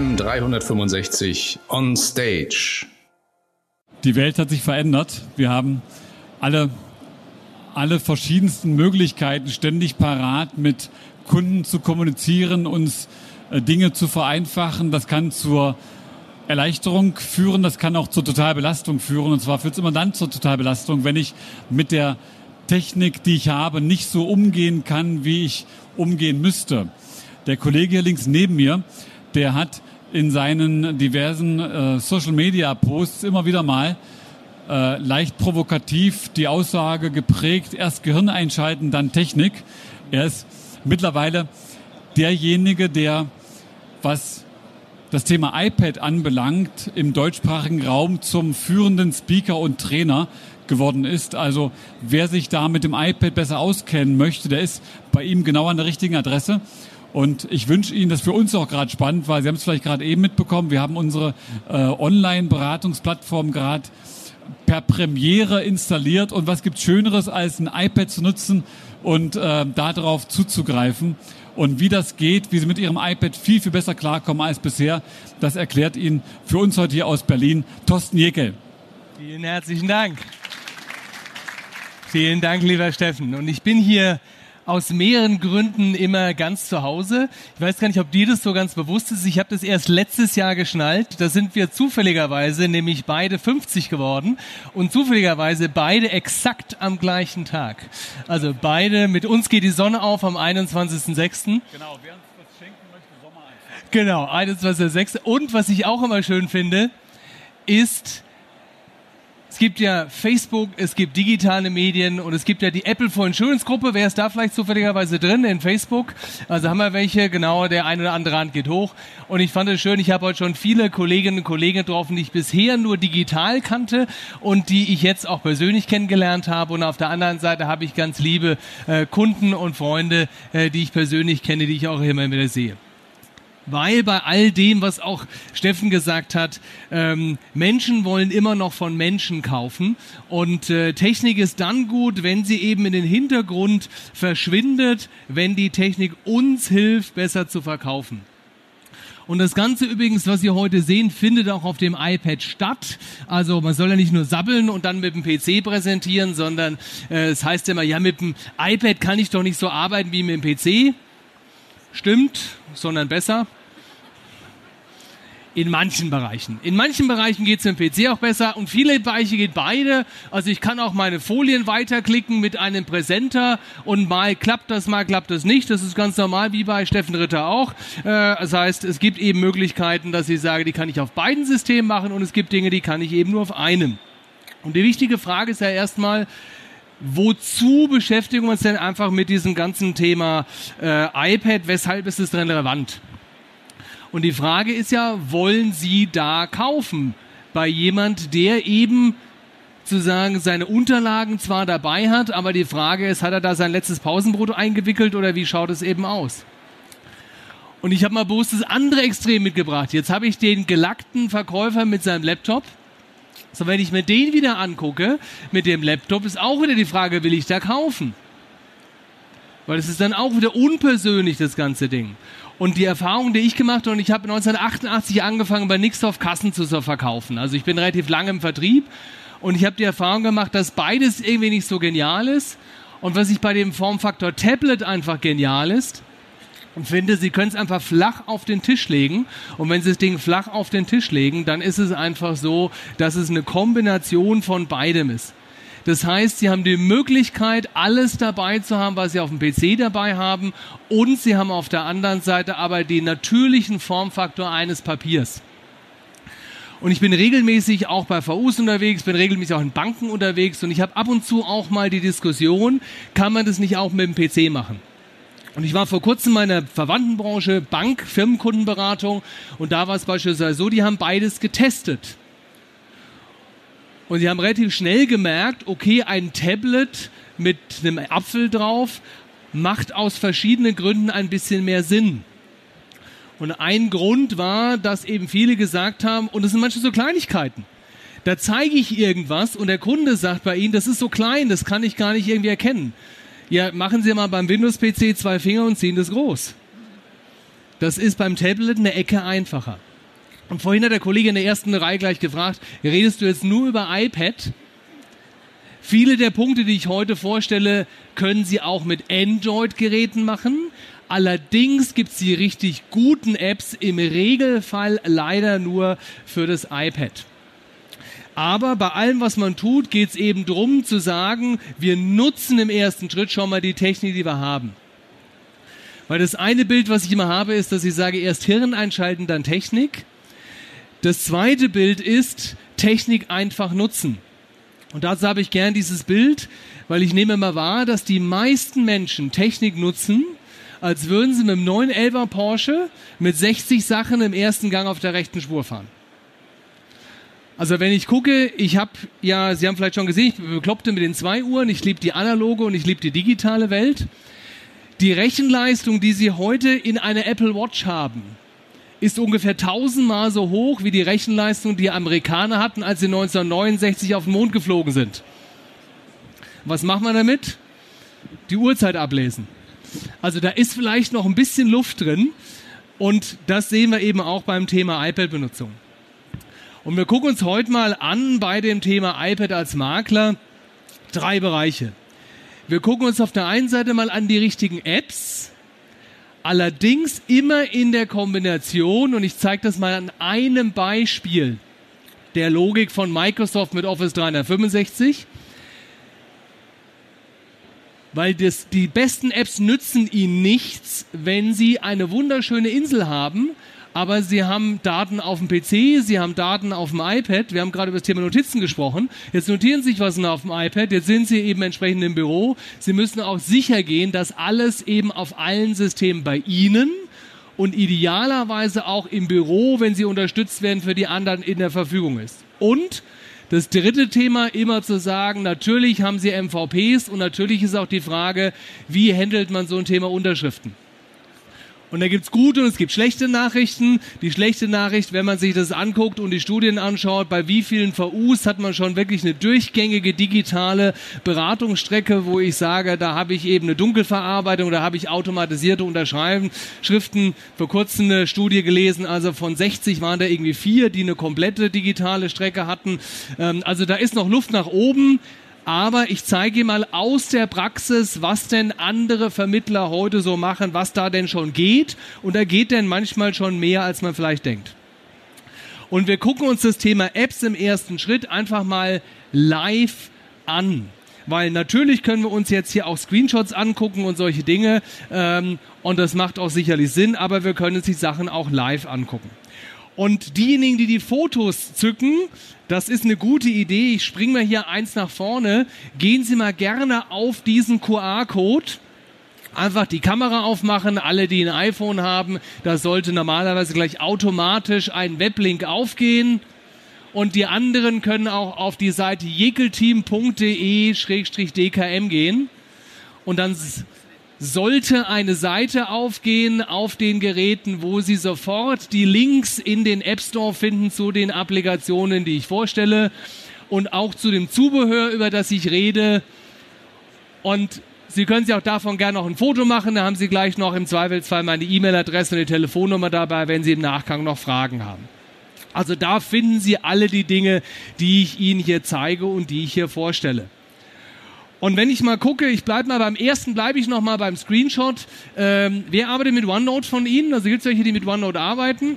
AM 365 on stage. Die Welt hat sich verändert. Wir haben alle, alle verschiedensten Möglichkeiten ständig parat, mit Kunden zu kommunizieren, uns äh, Dinge zu vereinfachen. Das kann zur Erleichterung führen, das kann auch zur Totalbelastung führen. Und zwar führt es immer dann zur Totalbelastung, wenn ich mit der Technik, die ich habe, nicht so umgehen kann, wie ich umgehen müsste. Der Kollege hier links neben mir, der hat in seinen diversen äh, Social-Media-Posts immer wieder mal äh, leicht provokativ die Aussage geprägt, erst Gehirn einschalten, dann Technik. Er ist mittlerweile derjenige, der, was das Thema iPad anbelangt, im deutschsprachigen Raum zum führenden Speaker und Trainer geworden ist. Also wer sich da mit dem iPad besser auskennen möchte, der ist bei ihm genau an der richtigen Adresse. Und ich wünsche Ihnen, das für uns auch gerade spannend, weil Sie haben es vielleicht gerade eben mitbekommen, wir haben unsere äh, Online-Beratungsplattform gerade per Premiere installiert. Und was gibt Schöneres, als ein iPad zu nutzen und äh, darauf zuzugreifen? Und wie das geht, wie Sie mit Ihrem iPad viel, viel besser klarkommen als bisher, das erklärt Ihnen für uns heute hier aus Berlin Thorsten Jekel. Vielen herzlichen Dank. Vielen Dank, lieber Steffen. Und ich bin hier aus mehreren Gründen immer ganz zu Hause. Ich weiß gar nicht, ob dir das so ganz bewusst ist. Ich habe das erst letztes Jahr geschnallt. Da sind wir zufälligerweise nämlich beide 50 geworden und zufälligerweise beide exakt am gleichen Tag. Also beide, mit uns geht die Sonne auf am 21.06. Genau, wer uns was schenken möchte, Sommer einfach. Genau, 21.06. Und was ich auch immer schön finde, ist, es gibt ja Facebook, es gibt digitale Medien und es gibt ja die Apple for Insurance Gruppe. Wer ist da vielleicht zufälligerweise drin in Facebook? Also haben wir welche, genau, der eine oder andere Hand geht hoch. Und ich fand es schön, ich habe heute schon viele Kolleginnen und Kollegen getroffen, die ich bisher nur digital kannte und die ich jetzt auch persönlich kennengelernt habe. Und auf der anderen Seite habe ich ganz liebe äh, Kunden und Freunde, äh, die ich persönlich kenne, die ich auch immer wieder sehe weil bei all dem, was auch Steffen gesagt hat, ähm, Menschen wollen immer noch von Menschen kaufen und äh, Technik ist dann gut, wenn sie eben in den Hintergrund verschwindet, wenn die Technik uns hilft, besser zu verkaufen. Und das Ganze übrigens, was Sie heute sehen, findet auch auf dem iPad statt. Also man soll ja nicht nur sabbeln und dann mit dem PC präsentieren, sondern äh, es heißt immer, ja, mit dem iPad kann ich doch nicht so arbeiten wie mit dem PC. Stimmt, sondern besser. In manchen Bereichen. In manchen Bereichen geht es im PC auch besser und viele Bereiche geht beide. Also ich kann auch meine Folien weiterklicken mit einem Präsenter und mal klappt das, mal klappt das nicht. Das ist ganz normal, wie bei Steffen Ritter auch. Äh, das heißt, es gibt eben Möglichkeiten, dass ich sage, die kann ich auf beiden Systemen machen und es gibt Dinge, die kann ich eben nur auf einem. Und die wichtige Frage ist ja erstmal, wozu beschäftigen wir uns denn einfach mit diesem ganzen Thema äh, iPad? Weshalb ist es denn relevant? Und die Frage ist ja, wollen Sie da kaufen? Bei jemand, der eben zu sagen, seine Unterlagen zwar dabei hat, aber die Frage ist, hat er da sein letztes Pausenbrot eingewickelt oder wie schaut es eben aus? Und ich habe mal bewusst das andere Extrem mitgebracht. Jetzt habe ich den gelackten Verkäufer mit seinem Laptop. So, wenn ich mir den wieder angucke, mit dem Laptop, ist auch wieder die Frage, will ich da kaufen? Weil es ist dann auch wieder unpersönlich, das ganze Ding. Und die Erfahrung, die ich gemacht habe, und ich habe 1988 angefangen, bei Nixdorf Kassen zu verkaufen. Also ich bin relativ lange im Vertrieb und ich habe die Erfahrung gemacht, dass beides irgendwie nicht so genial ist. Und was ich bei dem Formfaktor Tablet einfach genial ist, und finde, Sie können es einfach flach auf den Tisch legen. Und wenn Sie das Ding flach auf den Tisch legen, dann ist es einfach so, dass es eine Kombination von beidem ist. Das heißt, Sie haben die Möglichkeit, alles dabei zu haben, was Sie auf dem PC dabei haben. Und Sie haben auf der anderen Seite aber den natürlichen Formfaktor eines Papiers. Und ich bin regelmäßig auch bei VUs unterwegs, bin regelmäßig auch in Banken unterwegs und ich habe ab und zu auch mal die Diskussion, kann man das nicht auch mit dem PC machen? Und ich war vor kurzem in meiner Verwandtenbranche, Bank, Firmenkundenberatung und da war es beispielsweise so, die haben beides getestet. Und sie haben relativ schnell gemerkt, okay, ein Tablet mit einem Apfel drauf macht aus verschiedenen Gründen ein bisschen mehr Sinn. Und ein Grund war, dass eben viele gesagt haben, und das sind manchmal so Kleinigkeiten. Da zeige ich irgendwas und der Kunde sagt bei Ihnen, das ist so klein, das kann ich gar nicht irgendwie erkennen. Ja, machen Sie mal beim Windows-PC zwei Finger und ziehen das groß. Das ist beim Tablet eine Ecke einfacher. Und vorhin hat der Kollege in der ersten Reihe gleich gefragt, redest du jetzt nur über iPad? Viele der Punkte, die ich heute vorstelle, können Sie auch mit Android-Geräten machen. Allerdings gibt es die richtig guten Apps im Regelfall leider nur für das iPad. Aber bei allem, was man tut, geht es eben darum zu sagen, wir nutzen im ersten Schritt schon mal die Technik, die wir haben. Weil das eine Bild, was ich immer habe, ist, dass ich sage, erst Hirn einschalten, dann Technik. Das zweite Bild ist Technik einfach nutzen. Und dazu habe ich gern dieses Bild, weil ich nehme mal wahr, dass die meisten Menschen Technik nutzen, als würden sie mit einem 911er Porsche mit 60 Sachen im ersten Gang auf der rechten Spur fahren. Also wenn ich gucke, ich habe ja, Sie haben vielleicht schon gesehen, ich bekloppte mit den zwei Uhren, ich liebe die analoge und ich liebe die digitale Welt. Die Rechenleistung, die Sie heute in einer Apple Watch haben, ist ungefähr tausendmal so hoch wie die Rechenleistung, die Amerikaner hatten, als sie 1969 auf den Mond geflogen sind. Was macht man damit? Die Uhrzeit ablesen. Also da ist vielleicht noch ein bisschen Luft drin und das sehen wir eben auch beim Thema iPad-Benutzung. Und wir gucken uns heute mal an bei dem Thema iPad als Makler drei Bereiche. Wir gucken uns auf der einen Seite mal an die richtigen Apps, Allerdings immer in der Kombination, und ich zeige das mal an einem Beispiel der Logik von Microsoft mit Office 365. Weil das, die besten Apps nützen Ihnen nichts, wenn Sie eine wunderschöne Insel haben, aber sie haben Daten auf dem PC, sie haben Daten auf dem iPad. Wir haben gerade über das Thema Notizen gesprochen. Jetzt notieren sie sich was auf dem iPad, jetzt sind sie eben entsprechend im Büro. Sie müssen auch sicher gehen, dass alles eben auf allen Systemen bei Ihnen und idealerweise auch im Büro, wenn sie unterstützt werden, für die anderen in der Verfügung ist. Und das dritte Thema immer zu sagen, natürlich haben sie MVPs und natürlich ist auch die Frage, wie handelt man so ein Thema Unterschriften. Und da gibt's gute und es gibt schlechte Nachrichten. Die schlechte Nachricht, wenn man sich das anguckt und die Studien anschaut, bei wie vielen VUs hat man schon wirklich eine durchgängige digitale Beratungsstrecke, wo ich sage, da habe ich eben eine Dunkelverarbeitung, da habe ich automatisierte Unterschreiben, Schriften. Vor kurzem eine Studie gelesen, also von 60 waren da irgendwie vier, die eine komplette digitale Strecke hatten. Ähm, also da ist noch Luft nach oben aber ich zeige mal aus der Praxis, was denn andere Vermittler heute so machen, was da denn schon geht. Und da geht denn manchmal schon mehr, als man vielleicht denkt. Und wir gucken uns das Thema Apps im ersten Schritt einfach mal live an. Weil natürlich können wir uns jetzt hier auch Screenshots angucken und solche Dinge. Ähm, und das macht auch sicherlich Sinn, aber wir können uns die Sachen auch live angucken. Und diejenigen, die die Fotos zücken, das ist eine gute Idee. Ich springe mal hier eins nach vorne. Gehen Sie mal gerne auf diesen QR-Code. Einfach die Kamera aufmachen. Alle, die ein iPhone haben, da sollte normalerweise gleich automatisch ein Weblink aufgehen. Und die anderen können auch auf die Seite jekelteam.de-dkm gehen. Und dann sollte eine Seite aufgehen auf den Geräten, wo Sie sofort die Links in den App Store finden zu den Applikationen, die ich vorstelle und auch zu dem Zubehör, über das ich rede. Und Sie können sich auch davon gerne noch ein Foto machen. Da haben Sie gleich noch im Zweifelsfall meine E-Mail-Adresse und die Telefonnummer dabei, wenn Sie im Nachgang noch Fragen haben. Also da finden Sie alle die Dinge, die ich Ihnen hier zeige und die ich hier vorstelle. Und wenn ich mal gucke, ich bleibe mal beim ersten, bleibe ich noch mal beim Screenshot. Ähm, wer arbeitet mit OneNote von Ihnen? Also gibt es welche, die mit OneNote arbeiten?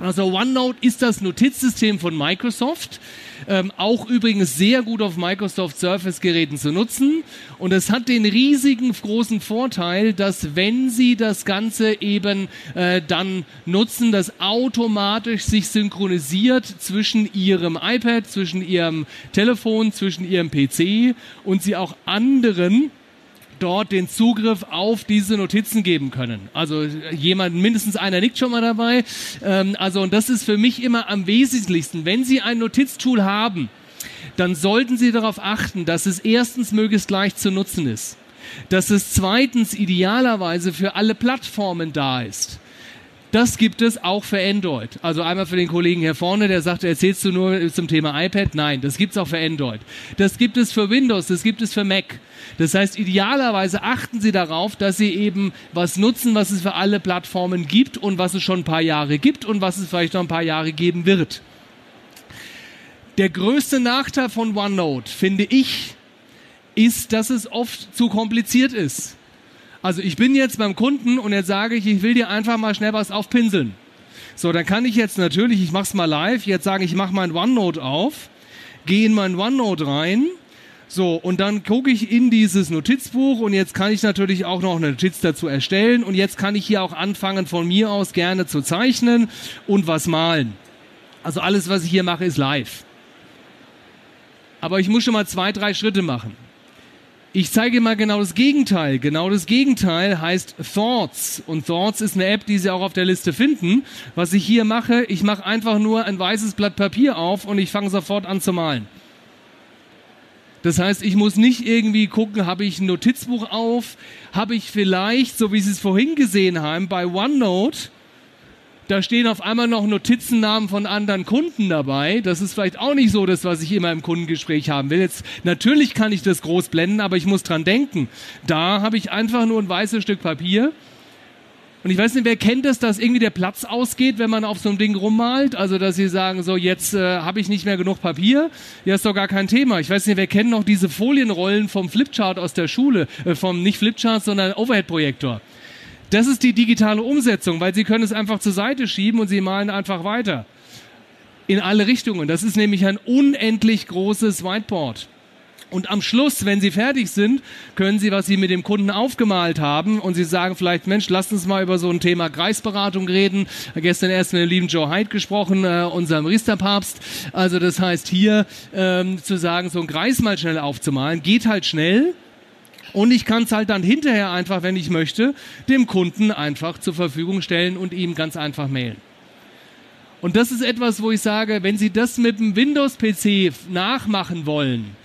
Also OneNote ist das Notizsystem von Microsoft. Ähm, auch übrigens sehr gut auf Microsoft Surface-Geräten zu nutzen. Und es hat den riesigen großen Vorteil, dass wenn Sie das Ganze eben äh, dann nutzen, das automatisch sich synchronisiert zwischen Ihrem iPad, zwischen Ihrem Telefon, zwischen Ihrem PC und Sie auch anderen dort den Zugriff auf diese Notizen geben können. Also jemand, mindestens einer nickt schon mal dabei. Ähm, also und das ist für mich immer am wesentlichsten. Wenn Sie ein Notiztool haben, dann sollten Sie darauf achten, dass es erstens möglichst leicht zu nutzen ist, dass es zweitens idealerweise für alle Plattformen da ist Das gibt es auch für Android. Also einmal für den Kollegen hier vorne, der sagt, erzählst du nur zum Thema iPad? Nein, das gibt es auch für Android. Das gibt es für Windows, das gibt es für Mac. Das heißt, idealerweise achten Sie darauf, dass Sie eben was nutzen, was es für alle Plattformen gibt und was es schon ein paar Jahre gibt und was es vielleicht noch ein paar Jahre geben wird. Der größte Nachteil von OneNote, finde ich, ist, dass es oft zu kompliziert ist. Also ich bin jetzt beim Kunden und jetzt sage ich, ich will dir einfach mal schnell was aufpinseln. So, dann kann ich jetzt natürlich, ich mache es mal live, jetzt sagen, ich mache mein OneNote auf, gehe in mein OneNote rein, so, und dann gucke ich in dieses Notizbuch und jetzt kann ich natürlich auch noch eine Notiz dazu erstellen und jetzt kann ich hier auch anfangen, von mir aus gerne zu zeichnen und was malen. Also alles, was ich hier mache, ist live. Aber ich muss schon mal zwei, drei Schritte machen. Ich zeige mal genau das Gegenteil. Genau das Gegenteil heißt Thoughts. Und Thoughts ist eine App, die Sie auch auf der Liste finden. Was ich hier mache, ich mache einfach nur ein weißes Blatt Papier auf und ich fange sofort an zu malen. Das heißt, ich muss nicht irgendwie gucken, habe ich ein Notizbuch auf, habe ich vielleicht, so wie Sie es vorhin gesehen haben, bei OneNote da stehen auf einmal noch Notizennamen von anderen Kunden dabei. Das ist vielleicht auch nicht so das, was ich immer im Kundengespräch haben will. Jetzt, natürlich kann ich das groß blenden, aber ich muss dran denken. Da habe ich einfach nur ein weißes Stück Papier. Und ich weiß nicht, wer kennt das, dass irgendwie der Platz ausgeht, wenn man auf so einem Ding rummalt? Also, dass sie sagen, so, jetzt äh, habe ich nicht mehr genug Papier. Ja, ist doch gar kein Thema. Ich weiß nicht, wer kennt noch diese Folienrollen vom Flipchart aus der Schule, äh, vom nicht Flipchart, sondern Overhead-Projektor. Das ist die digitale Umsetzung, weil Sie können es einfach zur Seite schieben und Sie malen einfach weiter. In alle Richtungen. Das ist nämlich ein unendlich großes Whiteboard. Und am Schluss, wenn Sie fertig sind, können Sie, was Sie mit dem Kunden aufgemalt haben, und Sie sagen vielleicht, Mensch, lasst uns mal über so ein Thema Kreisberatung reden. Gestern erst mit dem lieben Joe Hyde gesprochen, äh, unserem Riesterpapst. Also das heißt hier ähm, zu sagen, so ein Kreis mal schnell aufzumalen, geht halt schnell. Und ich kann es halt dann hinterher einfach, wenn ich möchte, dem Kunden einfach zur Verfügung stellen und ihm ganz einfach mailen. Und das ist etwas, wo ich sage, wenn Sie das mit dem Windows-PC nachmachen wollen,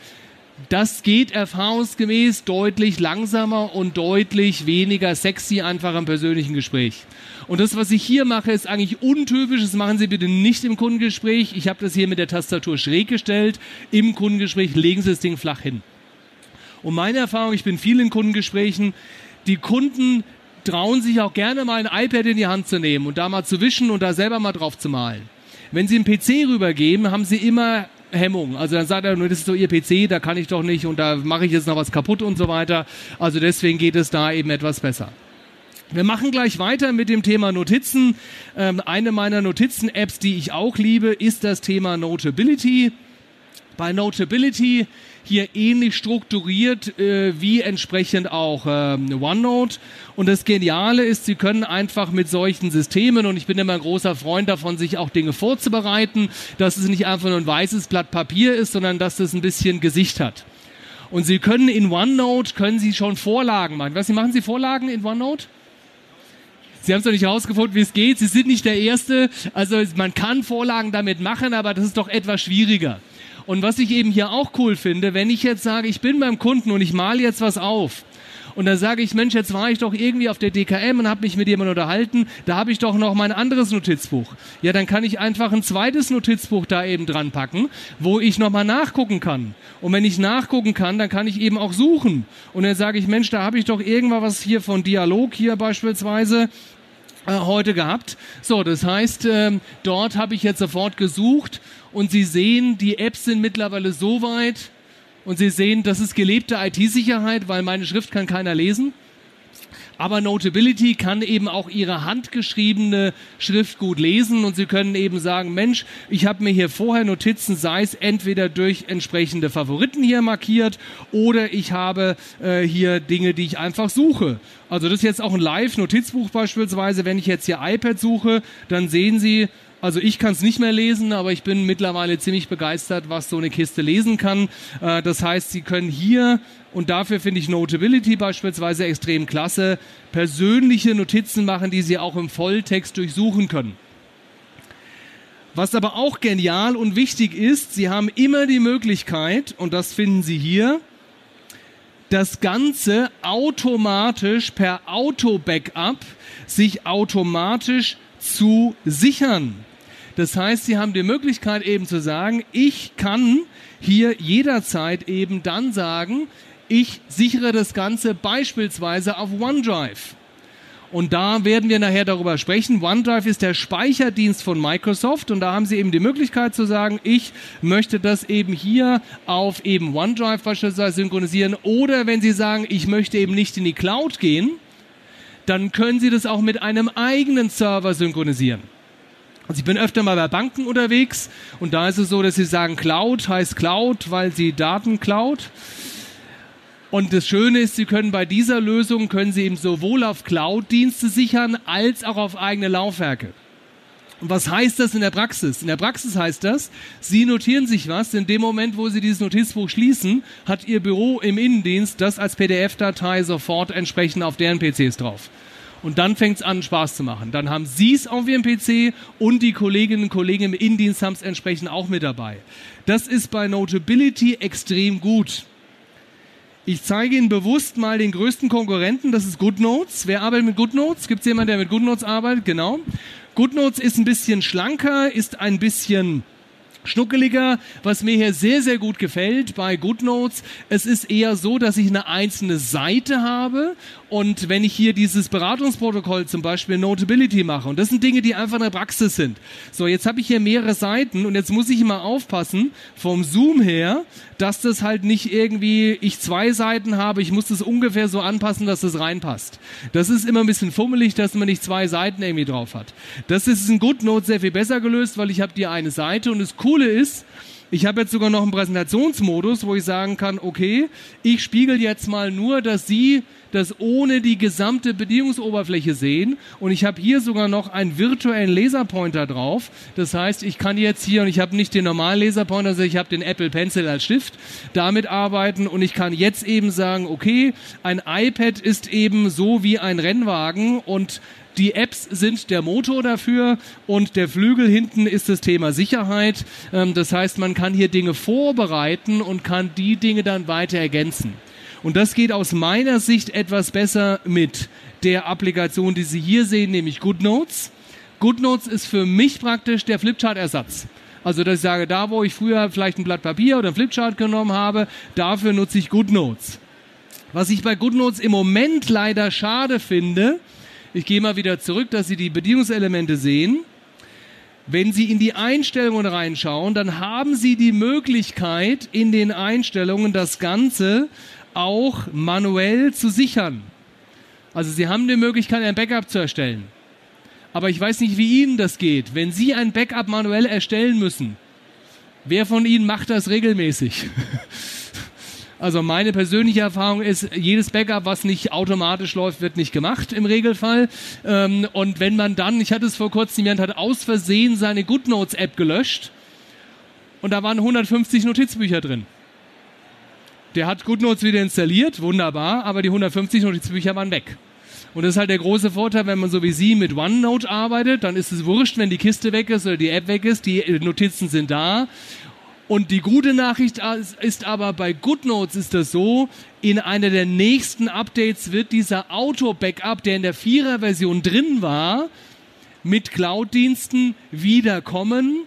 das geht erfahrungsgemäß deutlich langsamer und deutlich weniger sexy einfach im persönlichen Gespräch. Und das, was ich hier mache, ist eigentlich untypisch. Das machen Sie bitte nicht im Kundengespräch. Ich habe das hier mit der Tastatur schräg gestellt. Im Kundengespräch legen Sie das Ding flach hin. Und meine Erfahrung, ich bin viel in Kundengesprächen, die Kunden trauen sich auch gerne mal ein iPad in die Hand zu nehmen und da mal zu wischen und da selber mal drauf zu malen. Wenn sie einen PC rübergeben, haben sie immer Hemmung. Also dann sagt er nur, das ist doch ihr PC, da kann ich doch nicht und da mache ich jetzt noch was kaputt und so weiter. Also deswegen geht es da eben etwas besser. Wir machen gleich weiter mit dem Thema Notizen. Ähm, eine meiner Notizen-Apps, die ich auch liebe, ist das Thema Notability. Bei Notability hier ähnlich strukturiert äh, wie entsprechend auch ähm, OneNote. Und das Geniale ist, Sie können einfach mit solchen Systemen, und ich bin immer ein großer Freund davon, sich auch Dinge vorzubereiten, dass es nicht einfach nur ein weißes Blatt Papier ist, sondern dass es ein bisschen Gesicht hat. Und Sie können in OneNote, können Sie schon Vorlagen machen. Was, machen Sie Vorlagen in OneNote? Sie haben es noch nicht herausgefunden, wie es geht. Sie sind nicht der Erste. Also man kann Vorlagen damit machen, aber das ist doch etwas schwieriger. Und was ich eben hier auch cool finde, wenn ich jetzt sage, ich bin beim Kunden und ich male jetzt was auf, und dann sage ich, Mensch, jetzt war ich doch irgendwie auf der DKM und habe mich mit jemandem unterhalten, da habe ich doch noch mein anderes Notizbuch. Ja, dann kann ich einfach ein zweites Notizbuch da eben dran packen, wo ich nochmal nachgucken kann. Und wenn ich nachgucken kann, dann kann ich eben auch suchen. Und dann sage ich, Mensch, da habe ich doch irgendwas hier von Dialog hier beispielsweise äh, heute gehabt. So, das heißt, ähm, dort habe ich jetzt sofort gesucht und Sie sehen, die Apps sind mittlerweile so weit und Sie sehen, das ist gelebte IT-Sicherheit, weil meine Schrift kann keiner lesen. Aber Notability kann eben auch Ihre handgeschriebene Schrift gut lesen und Sie können eben sagen, Mensch, ich habe mir hier vorher Notizen, sei es entweder durch entsprechende Favoriten hier markiert oder ich habe äh, hier Dinge, die ich einfach suche. Also das ist jetzt auch ein Live-Notizbuch beispielsweise. Wenn ich jetzt hier iPad suche, dann sehen Sie, also ich kann es nicht mehr lesen, aber ich bin mittlerweile ziemlich begeistert, was so eine Kiste lesen kann. Äh, das heißt, Sie können hier, und dafür finde ich Notability beispielsweise extrem klasse, persönliche Notizen machen, die Sie auch im Volltext durchsuchen können. Was aber auch genial und wichtig ist, Sie haben immer die Möglichkeit, und das finden Sie hier, das Ganze automatisch per Auto-Backup sich automatisch zu sichern. Das heißt, Sie haben die Möglichkeit eben zu sagen, ich kann hier jederzeit eben dann sagen, ich sichere das Ganze beispielsweise auf OneDrive. Und da werden wir nachher darüber sprechen. OneDrive ist der Speicherdienst von Microsoft und da haben Sie eben die Möglichkeit zu sagen, ich möchte das eben hier auf eben OneDrive beispielsweise synchronisieren oder wenn Sie sagen, ich möchte eben nicht in die Cloud gehen, dann können Sie das auch mit einem eigenen Server synchronisieren. Also ich bin öfter mal bei Banken unterwegs und da ist es so, dass sie sagen, Cloud heißt Cloud, weil sie Daten klaut. Und das Schöne ist, Sie können bei dieser Lösung, können Sie eben sowohl auf Cloud-Dienste sichern, als auch auf eigene Laufwerke. Und was heißt das in der Praxis? In der Praxis heißt das, Sie notieren sich was. In dem Moment, wo Sie dieses Notizbuch schließen, hat Ihr Büro im Innendienst das als PDF-Datei sofort entsprechend auf deren PCs drauf. Und dann fängt es an, Spaß zu machen. Dann haben Sie es auf Ihrem PC und die Kolleginnen und Kollegen im Innendienst haben es entsprechend auch mit dabei. Das ist bei Notability extrem gut. Ich zeige Ihnen bewusst mal den größten Konkurrenten, das ist GoodNotes. Wer arbeitet mit GoodNotes? Gibt es jemanden, der mit GoodNotes arbeitet? Genau. GoodNotes ist ein bisschen schlanker, ist ein bisschen schnuckeliger, was mir hier sehr, sehr gut gefällt bei GoodNotes. Es ist eher so, dass ich eine einzelne Seite habe und wenn ich hier dieses Beratungsprotokoll zum Beispiel Notability mache, und das sind Dinge, die einfach in der Praxis sind. So, jetzt habe ich hier mehrere Seiten und jetzt muss ich immer aufpassen, vom Zoom her, dass das halt nicht irgendwie, ich zwei Seiten habe, ich muss das ungefähr so anpassen, dass das reinpasst. Das ist immer ein bisschen fummelig, dass man nicht zwei Seiten irgendwie drauf hat. Das ist in GoodNotes sehr viel besser gelöst, weil ich habe die eine Seite und das Coole ist, ich habe jetzt sogar noch einen Präsentationsmodus, wo ich sagen kann, okay, ich spiegel jetzt mal nur, dass Sie das ohne die gesamte Bedienungsoberfläche sehen. Und ich habe hier sogar noch einen virtuellen Laserpointer drauf. Das heißt, ich kann jetzt hier, und ich habe nicht den normalen Laserpointer, sondern ich habe den Apple Pencil als Stift, damit arbeiten und ich kann jetzt eben sagen, okay, ein iPad ist eben so wie ein Rennwagen und die Apps sind der Motor dafür und der Flügel hinten ist das Thema Sicherheit. Ähm, das heißt, man kann hier Dinge vorbereiten und kann die Dinge dann weiter ergänzen. Und das geht aus meiner Sicht etwas besser mit der Applikation, die Sie hier sehen, nämlich GoodNotes. GoodNotes ist für mich praktisch der Flipchart-Ersatz. Also, dass ich sage, da wo ich früher vielleicht ein Blatt Papier oder ein Flipchart genommen habe, dafür nutze ich GoodNotes. Was ich bei GoodNotes im Moment leider schade finde, ich gehe mal wieder zurück, dass Sie die Bedienungselemente sehen. Wenn Sie in die Einstellungen reinschauen, dann haben Sie die Möglichkeit, in den Einstellungen das Ganze auch manuell zu sichern. Also Sie haben die Möglichkeit, ein Backup zu erstellen. Aber ich weiß nicht, wie Ihnen das geht. Wenn Sie ein Backup manuell erstellen müssen, wer von Ihnen macht das regelmäßig? Also meine persönliche Erfahrung ist, jedes Backup, was nicht automatisch läuft, wird nicht gemacht im Regelfall. Ähm, und wenn man dann, ich hatte es vor kurzem, jemand hat aus Versehen seine GoodNotes-App gelöscht und da waren 150 Notizbücher drin. Der hat GoodNotes wieder installiert, wunderbar, aber die 150 Notizbücher waren weg. Und das ist halt der große Vorteil, wenn man so wie Sie mit OneNote arbeitet, dann ist es wurscht, wenn die Kiste weg ist oder die App weg ist, die Notizen sind da. Und die gute Nachricht ist aber bei GoodNotes ist das so, in einer der nächsten Updates wird dieser Auto-Backup, der in der Vierer-Version drin war, mit Cloud-Diensten wiederkommen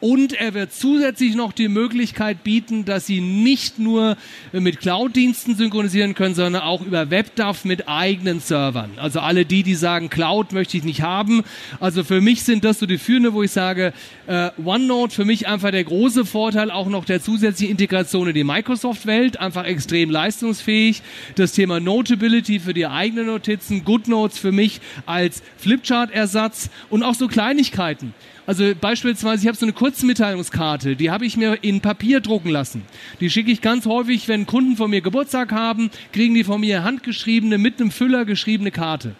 und er wird zusätzlich noch die Möglichkeit bieten, dass Sie nicht nur mit Cloud-Diensten synchronisieren können, sondern auch über WebDAV mit eigenen Servern. Also alle die, die sagen, Cloud möchte ich nicht haben. Also für mich sind das so die Führende, wo ich sage, äh, OneNote für mich einfach der große Vorteil, auch noch der zusätzliche Integration in die Microsoft-Welt, einfach extrem leistungsfähig. Das Thema Notability für die eigenen Notizen, GoodNotes für mich als Flipchart-Ersatz und auch so Kleinigkeiten. Also beispielsweise, ich habe so eine Kurzmitteilungskarte, die habe ich mir in Papier drucken lassen. Die schicke ich ganz häufig, wenn Kunden von mir Geburtstag haben, kriegen die von mir handgeschriebene, mit einem Füller geschriebene Karte.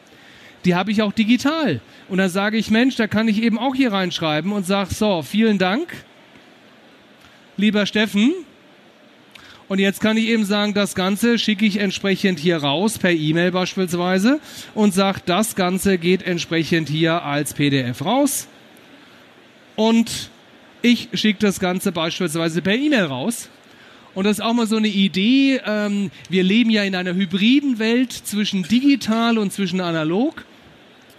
Die habe ich auch digital. Und dann sage ich, Mensch, da kann ich eben auch hier reinschreiben und sage, so, vielen Dank, lieber Steffen. Und jetzt kann ich eben sagen, das Ganze schicke ich entsprechend hier raus, per E-Mail beispielsweise, und sage, das Ganze geht entsprechend hier als PDF raus und ich schicke das Ganze beispielsweise per E-Mail raus. Und das ist auch mal so eine Idee. Ähm, wir leben ja in einer hybriden Welt zwischen digital und zwischen analog.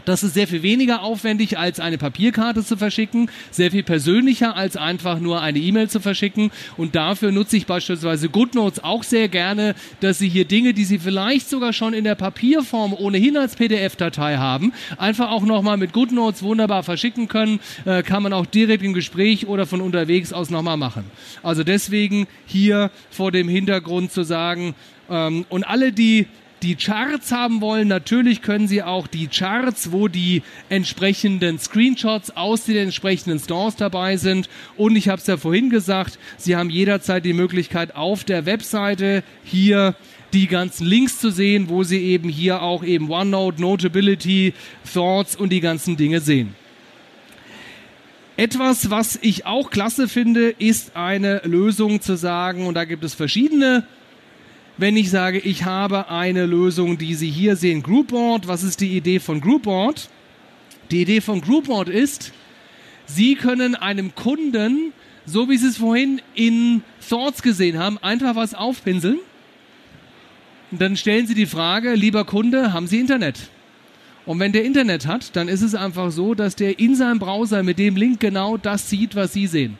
Das ist sehr viel weniger aufwendig, als eine Papierkarte zu verschicken, sehr viel persönlicher, als einfach nur eine E-Mail zu verschicken. Und dafür nutze ich beispielsweise GoodNotes auch sehr gerne, dass Sie hier Dinge, die Sie vielleicht sogar schon in der Papierform ohnehin als PDF-Datei haben, einfach auch nochmal mit GoodNotes wunderbar verschicken können. Äh, kann man auch direkt im Gespräch oder von unterwegs aus nochmal machen. Also deswegen hier vor dem Hintergrund zu sagen, ähm, und alle, die die Charts haben wollen, natürlich können Sie auch die Charts, wo die entsprechenden Screenshots aus den entsprechenden Stores dabei sind. Und ich habe es ja vorhin gesagt, Sie haben jederzeit die Möglichkeit auf der Webseite hier die ganzen Links zu sehen, wo Sie eben hier auch eben OneNote, Notability, Thoughts und die ganzen Dinge sehen. Etwas, was ich auch klasse finde, ist eine Lösung zu sagen, und da gibt es verschiedene wenn ich sage, ich habe eine Lösung, die Sie hier sehen, Groupboard. Was ist die Idee von Groupboard? Die Idee von Groupboard ist, Sie können einem Kunden, so wie Sie es vorhin in Thoughts gesehen haben, einfach was aufpinseln. Und dann stellen Sie die Frage, lieber Kunde, haben Sie Internet? Und wenn der Internet hat, dann ist es einfach so, dass der in seinem Browser mit dem Link genau das sieht, was Sie sehen.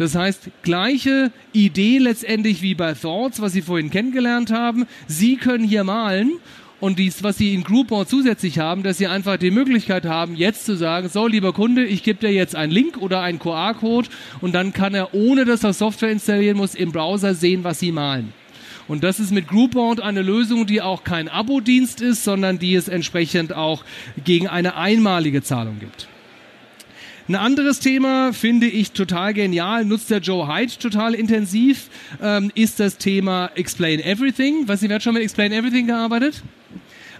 Das heißt, gleiche Idee letztendlich wie bei Thoughts, was Sie vorhin kennengelernt haben. Sie können hier malen und dies, was Sie in Groupon zusätzlich haben, dass Sie einfach die Möglichkeit haben, jetzt zu sagen, so, lieber Kunde, ich gebe dir jetzt einen Link oder einen QR-Code und dann kann er, ohne dass er Software installieren muss, im Browser sehen, was Sie malen. Und das ist mit Groupbound eine Lösung, die auch kein Abo-Dienst ist, sondern die es entsprechend auch gegen eine einmalige Zahlung gibt. Ein anderes Thema finde ich total genial, nutzt der Joe Hyde total intensiv, ähm, ist das Thema Explain Everything. Was, wer hat schon mit Explain Everything gearbeitet?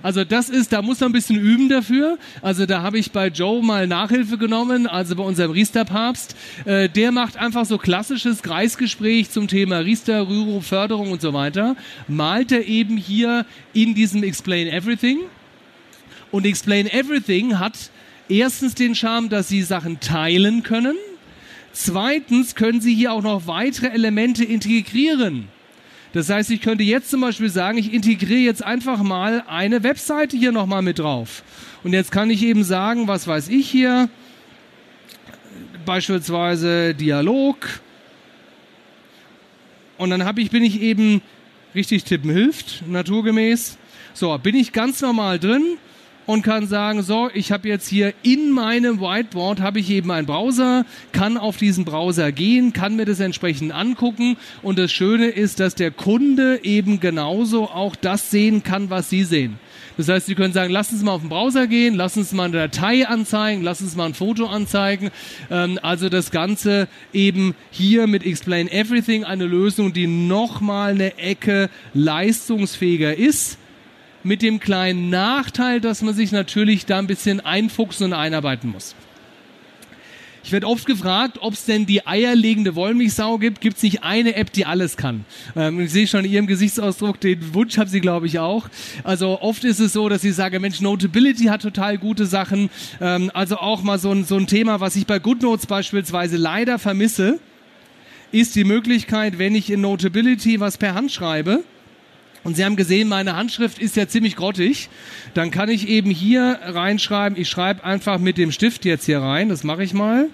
Also das ist, da muss man ein bisschen üben dafür. Also da habe ich bei Joe mal Nachhilfe genommen, also bei unserem Riester-Papst. Äh, der macht einfach so klassisches Kreisgespräch zum Thema Riester, Rüro, Förderung und so weiter. Malt er eben hier in diesem Explain Everything. Und Explain Everything hat erstens den Charme, dass sie Sachen teilen können. Zweitens können sie hier auch noch weitere Elemente integrieren. Das heißt, ich könnte jetzt zum Beispiel sagen, ich integriere jetzt einfach mal eine Webseite hier nochmal mit drauf. Und jetzt kann ich eben sagen, was weiß ich hier, beispielsweise Dialog. Und dann habe ich, bin ich eben, richtig tippen hilft, naturgemäß. So, bin ich ganz normal drin und kann sagen, so, ich habe jetzt hier in meinem Whiteboard habe ich eben einen Browser, kann auf diesen Browser gehen, kann mir das entsprechend angucken und das Schöne ist, dass der Kunde eben genauso auch das sehen kann, was Sie sehen. Das heißt, Sie können sagen, lass uns mal auf den Browser gehen, lass uns mal eine Datei anzeigen, lass uns mal ein Foto anzeigen. Ähm, also das Ganze eben hier mit Explain Everything eine Lösung, die nochmal eine Ecke leistungsfähiger ist mit dem kleinen Nachteil, dass man sich natürlich da ein bisschen einfuchsen und einarbeiten muss. Ich werde oft gefragt, ob es denn die eierlegende Wollmilchsau gibt. Gibt es nicht eine App, die alles kann? Ähm, ich sehe schon in Ihrem Gesichtsausdruck, den Wunsch haben Sie, glaube ich, auch. Also oft ist es so, dass Sie sagen, Mensch, Notability hat total gute Sachen. Ähm, also auch mal so ein, so ein Thema, was ich bei GoodNotes beispielsweise leider vermisse, ist die Möglichkeit, wenn ich in Notability was per Hand schreibe, und Sie haben gesehen, meine Handschrift ist ja ziemlich grottig. Dann kann ich eben hier reinschreiben, ich schreibe einfach mit dem Stift jetzt hier rein, das mache ich mal.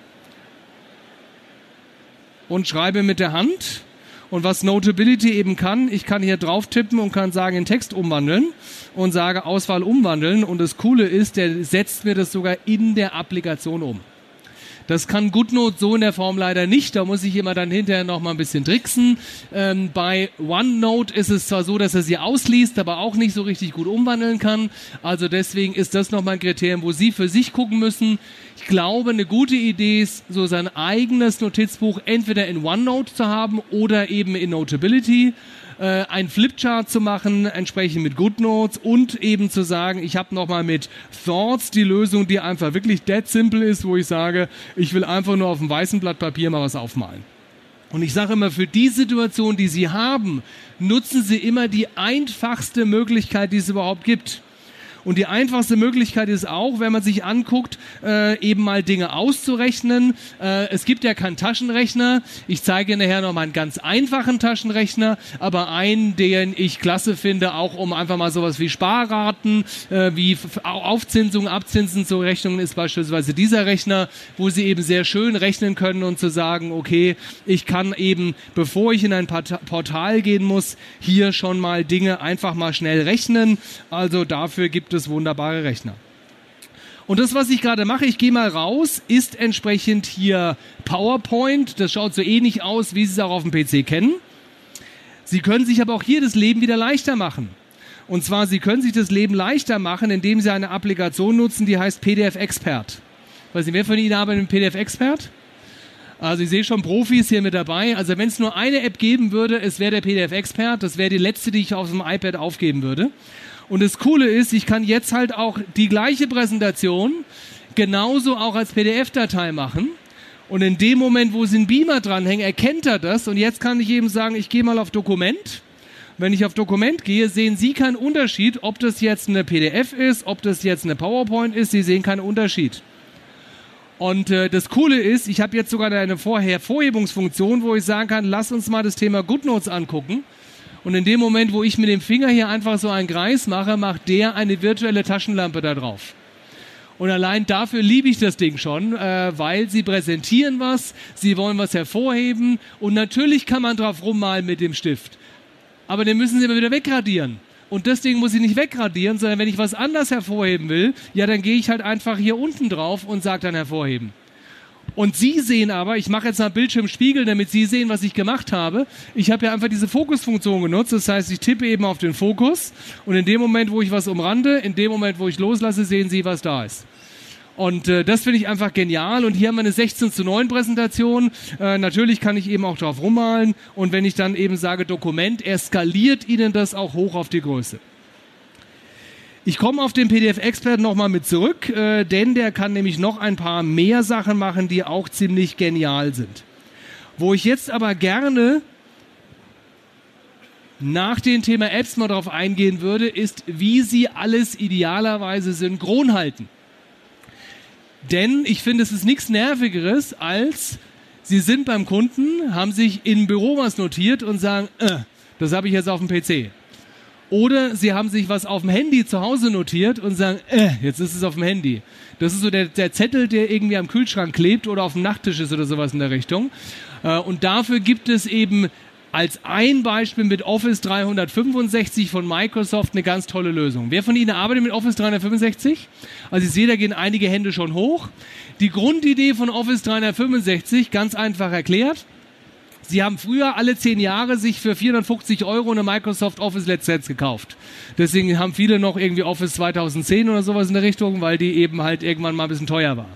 Und schreibe mit der Hand. Und was Notability eben kann, ich kann hier drauf tippen und kann sagen, in Text umwandeln und sage Auswahl umwandeln. Und das Coole ist, der setzt mir das sogar in der Applikation um. Das kann GoodNote so in der Form leider nicht. Da muss ich immer dann hinterher noch mal ein bisschen tricksen. Ähm, bei OneNote ist es zwar so, dass er sie ausliest, aber auch nicht so richtig gut umwandeln kann. Also deswegen ist das nochmal ein Kriterium, wo Sie für sich gucken müssen. Ich glaube, eine gute Idee ist, so sein eigenes Notizbuch entweder in OneNote zu haben oder eben in Notability äh, ein Flipchart zu machen, entsprechend mit GoodNotes und eben zu sagen, ich habe nochmal mit Thoughts die Lösung, die einfach wirklich dead simple ist, wo ich sage, ich will einfach nur auf einem weißen Blatt Papier mal was aufmalen. Und ich sage immer, für die Situation, die Sie haben, nutzen Sie immer die einfachste Möglichkeit, die es überhaupt gibt. Und die einfachste Möglichkeit ist auch, wenn man sich anguckt, äh, eben mal Dinge auszurechnen. Äh, es gibt ja keinen Taschenrechner. Ich zeige nachher noch mal einen ganz einfachen Taschenrechner, aber einen, den ich klasse finde, auch um einfach mal sowas wie Sparraten, äh, wie Aufzinsung, Abzinsen zu rechnen, ist beispielsweise dieser Rechner, wo Sie eben sehr schön rechnen können und zu sagen, okay, ich kann eben, bevor ich in ein Portal gehen muss, hier schon mal Dinge einfach mal schnell rechnen. Also dafür gibt es wunderbare Rechner. Und das, was ich gerade mache, ich gehe mal raus, ist entsprechend hier PowerPoint. Das schaut so ähnlich aus, wie Sie es auch auf dem PC kennen. Sie können sich aber auch hier das Leben wieder leichter machen. Und zwar, Sie können sich das Leben leichter machen, indem Sie eine Applikation nutzen, die heißt PDF Expert. Weiß nicht, wer von Ihnen arbeitet mit PDF Expert? Also ich sehe schon Profis hier mit dabei. Also wenn es nur eine App geben würde, es wäre der PDF Expert. Das wäre die letzte, die ich auf dem iPad aufgeben würde. Und das Coole ist, ich kann jetzt halt auch die gleiche Präsentation genauso auch als PDF-Datei machen. Und in dem Moment, wo Sie einen Beamer dranhängen, erkennt er das. Und jetzt kann ich eben sagen, ich gehe mal auf Dokument. Wenn ich auf Dokument gehe, sehen Sie keinen Unterschied, ob das jetzt eine PDF ist, ob das jetzt eine PowerPoint ist. Sie sehen keinen Unterschied. Und äh, das Coole ist, ich habe jetzt sogar eine Vorhervorhebungsfunktion, wo ich sagen kann, lass uns mal das Thema GoodNotes angucken. Und in dem Moment, wo ich mit dem Finger hier einfach so einen Kreis mache, macht der eine virtuelle Taschenlampe da drauf. Und allein dafür liebe ich das Ding schon, äh, weil sie präsentieren was, sie wollen was hervorheben und natürlich kann man drauf rummalen mit dem Stift. Aber den müssen sie immer wieder wegradieren. Und deswegen muss ich nicht wegradieren, sondern wenn ich was anders hervorheben will, ja, dann gehe ich halt einfach hier unten drauf und sage dann hervorheben. Und Sie sehen aber, ich mache jetzt mal Bildschirmspiegel, damit Sie sehen, was ich gemacht habe. Ich habe ja einfach diese Fokusfunktion genutzt. Das heißt, ich tippe eben auf den Fokus und in dem Moment, wo ich was umrande, in dem Moment, wo ich loslasse, sehen Sie, was da ist. Und äh, das finde ich einfach genial. Und hier haben wir eine 16 zu 9 Präsentation. Äh, natürlich kann ich eben auch drauf rummalen. Und wenn ich dann eben sage Dokument, er skaliert Ihnen das auch hoch auf die Größe. Ich komme auf den PDF-Expert nochmal mit zurück, äh, denn der kann nämlich noch ein paar mehr Sachen machen, die auch ziemlich genial sind. Wo ich jetzt aber gerne nach dem Thema Apps mal drauf eingehen würde, ist, wie Sie alles idealerweise synchron halten. Denn ich finde, es ist nichts Nervigeres, als Sie sind beim Kunden, haben sich im Büro was notiert und sagen, äh, das habe ich jetzt auf dem PC. Oder Sie haben sich was auf dem Handy zu Hause notiert und sagen, äh, jetzt ist es auf dem Handy. Das ist so der, der Zettel, der irgendwie am Kühlschrank klebt oder auf dem Nachttisch ist oder sowas in der Richtung. Äh, und dafür gibt es eben als ein Beispiel mit Office 365 von Microsoft eine ganz tolle Lösung. Wer von Ihnen arbeitet mit Office 365? Also ich sehe, da gehen einige Hände schon hoch. Die Grundidee von Office 365, ganz einfach erklärt. Sie haben früher alle zehn Jahre sich für 450 Euro eine Microsoft Office Lizenz gekauft. Deswegen haben viele noch irgendwie Office 2010 oder sowas in der Richtung, weil die eben halt irgendwann mal ein bisschen teuer war.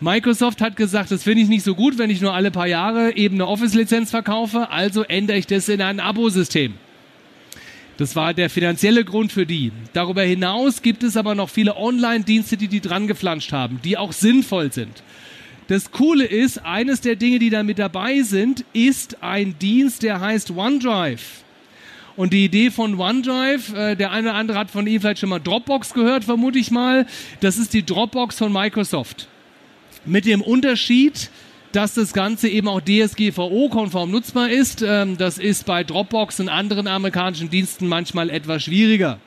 Microsoft hat gesagt, das finde ich nicht so gut, wenn ich nur alle paar Jahre eben eine Office-Lizenz verkaufe, also ändere ich das in ein Abo-System. Das war der finanzielle Grund für die. Darüber hinaus gibt es aber noch viele Online-Dienste, die die dran geflanscht haben, die auch sinnvoll sind. Das Coole ist, eines der Dinge, die da mit dabei sind, ist ein Dienst, der heißt OneDrive. Und die Idee von OneDrive, äh, der eine oder andere hat von Ihnen vielleicht schon mal Dropbox gehört, vermute ich mal. Das ist die Dropbox von Microsoft. Mit dem Unterschied, dass das Ganze eben auch DSGVO-konform nutzbar ist. Ähm, das ist bei Dropbox und anderen amerikanischen Diensten manchmal etwas schwieriger.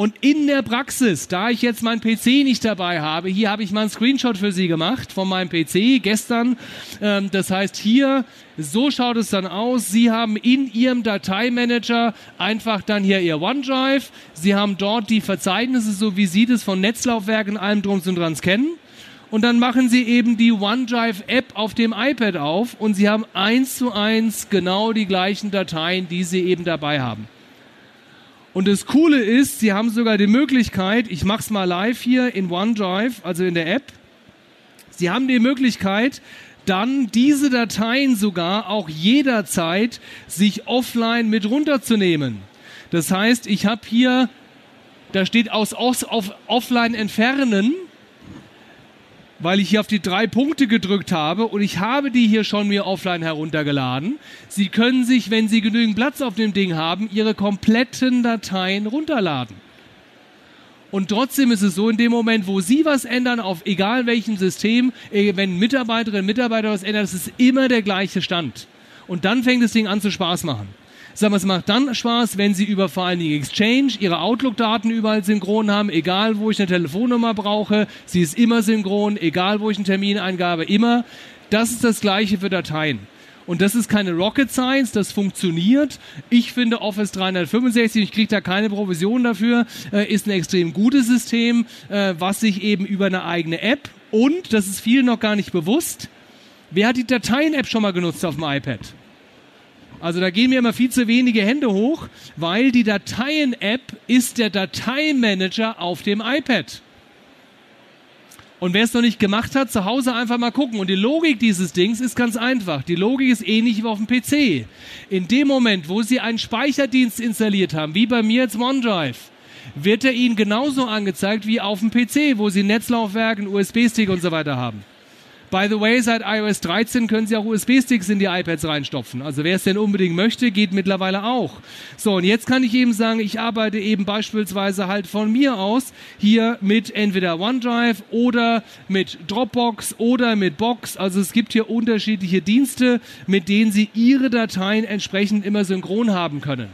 Und in der Praxis, da ich jetzt meinen PC nicht dabei habe, hier habe ich mal einen Screenshot für Sie gemacht von meinem PC gestern. Ähm, das heißt hier, so schaut es dann aus. Sie haben in Ihrem Dateimanager einfach dann hier Ihr OneDrive. Sie haben dort die Verzeichnisse, so wie Sie das von Netzlaufwerken allem drum und dran kennen und dann machen Sie eben die OneDrive-App auf dem iPad auf und Sie haben eins zu eins genau die gleichen Dateien, die Sie eben dabei haben. Und das Coole ist, Sie haben sogar die Möglichkeit, ich mache es mal live hier in OneDrive, also in der App, Sie haben die Möglichkeit, dann diese Dateien sogar auch jederzeit sich offline mit runterzunehmen. Das heißt, ich habe hier, da steht aus, aus auf offline entfernen weil ich hier auf die drei Punkte gedrückt habe und ich habe die hier schon mir offline heruntergeladen. Sie können sich, wenn Sie genügend Platz auf dem Ding haben, Ihre kompletten Dateien runterladen. Und trotzdem ist es so, in dem Moment, wo Sie was ändern, auf egal welchem System, äh, wenn Mitarbeiterinnen und Mitarbeiter was ändern, das ist immer der gleiche Stand. Und dann fängt das Ding an zu Spaß machen. Sagen wir, es macht dann Spaß, wenn Sie über vor allen Dingen Exchange Ihre Outlook-Daten überall synchron haben, egal wo ich eine Telefonnummer brauche, sie ist immer synchron, egal wo ich einen Termin eingabe, immer. Das ist das Gleiche für Dateien. Und das ist keine Rocket Science, das funktioniert. Ich finde Office 365, ich kriege da keine Provision dafür, äh, ist ein extrem gutes System, äh, was sich eben über eine eigene App und, das ist vielen noch gar nicht bewusst, wer hat die Dateien-App schon mal genutzt auf dem iPad? Also da gehen mir immer viel zu wenige Hände hoch, weil die Dateien-App ist der Dateimanager auf dem iPad. Und wer es noch nicht gemacht hat, zu Hause einfach mal gucken. Und die Logik dieses Dings ist ganz einfach. Die Logik ist ähnlich wie auf dem PC. In dem Moment, wo Sie einen Speicherdienst installiert haben, wie bei mir jetzt OneDrive, wird er Ihnen genauso angezeigt wie auf dem PC, wo Sie Netzlaufwerk, einen USB-Stick und so weiter haben. By the way, seit iOS 13 können Sie auch USB-Sticks in die iPads reinstopfen. Also wer es denn unbedingt möchte, geht mittlerweile auch. So, und jetzt kann ich eben sagen, ich arbeite eben beispielsweise halt von mir aus hier mit entweder OneDrive oder mit Dropbox oder mit Box. Also es gibt hier unterschiedliche Dienste, mit denen Sie Ihre Dateien entsprechend immer synchron haben können.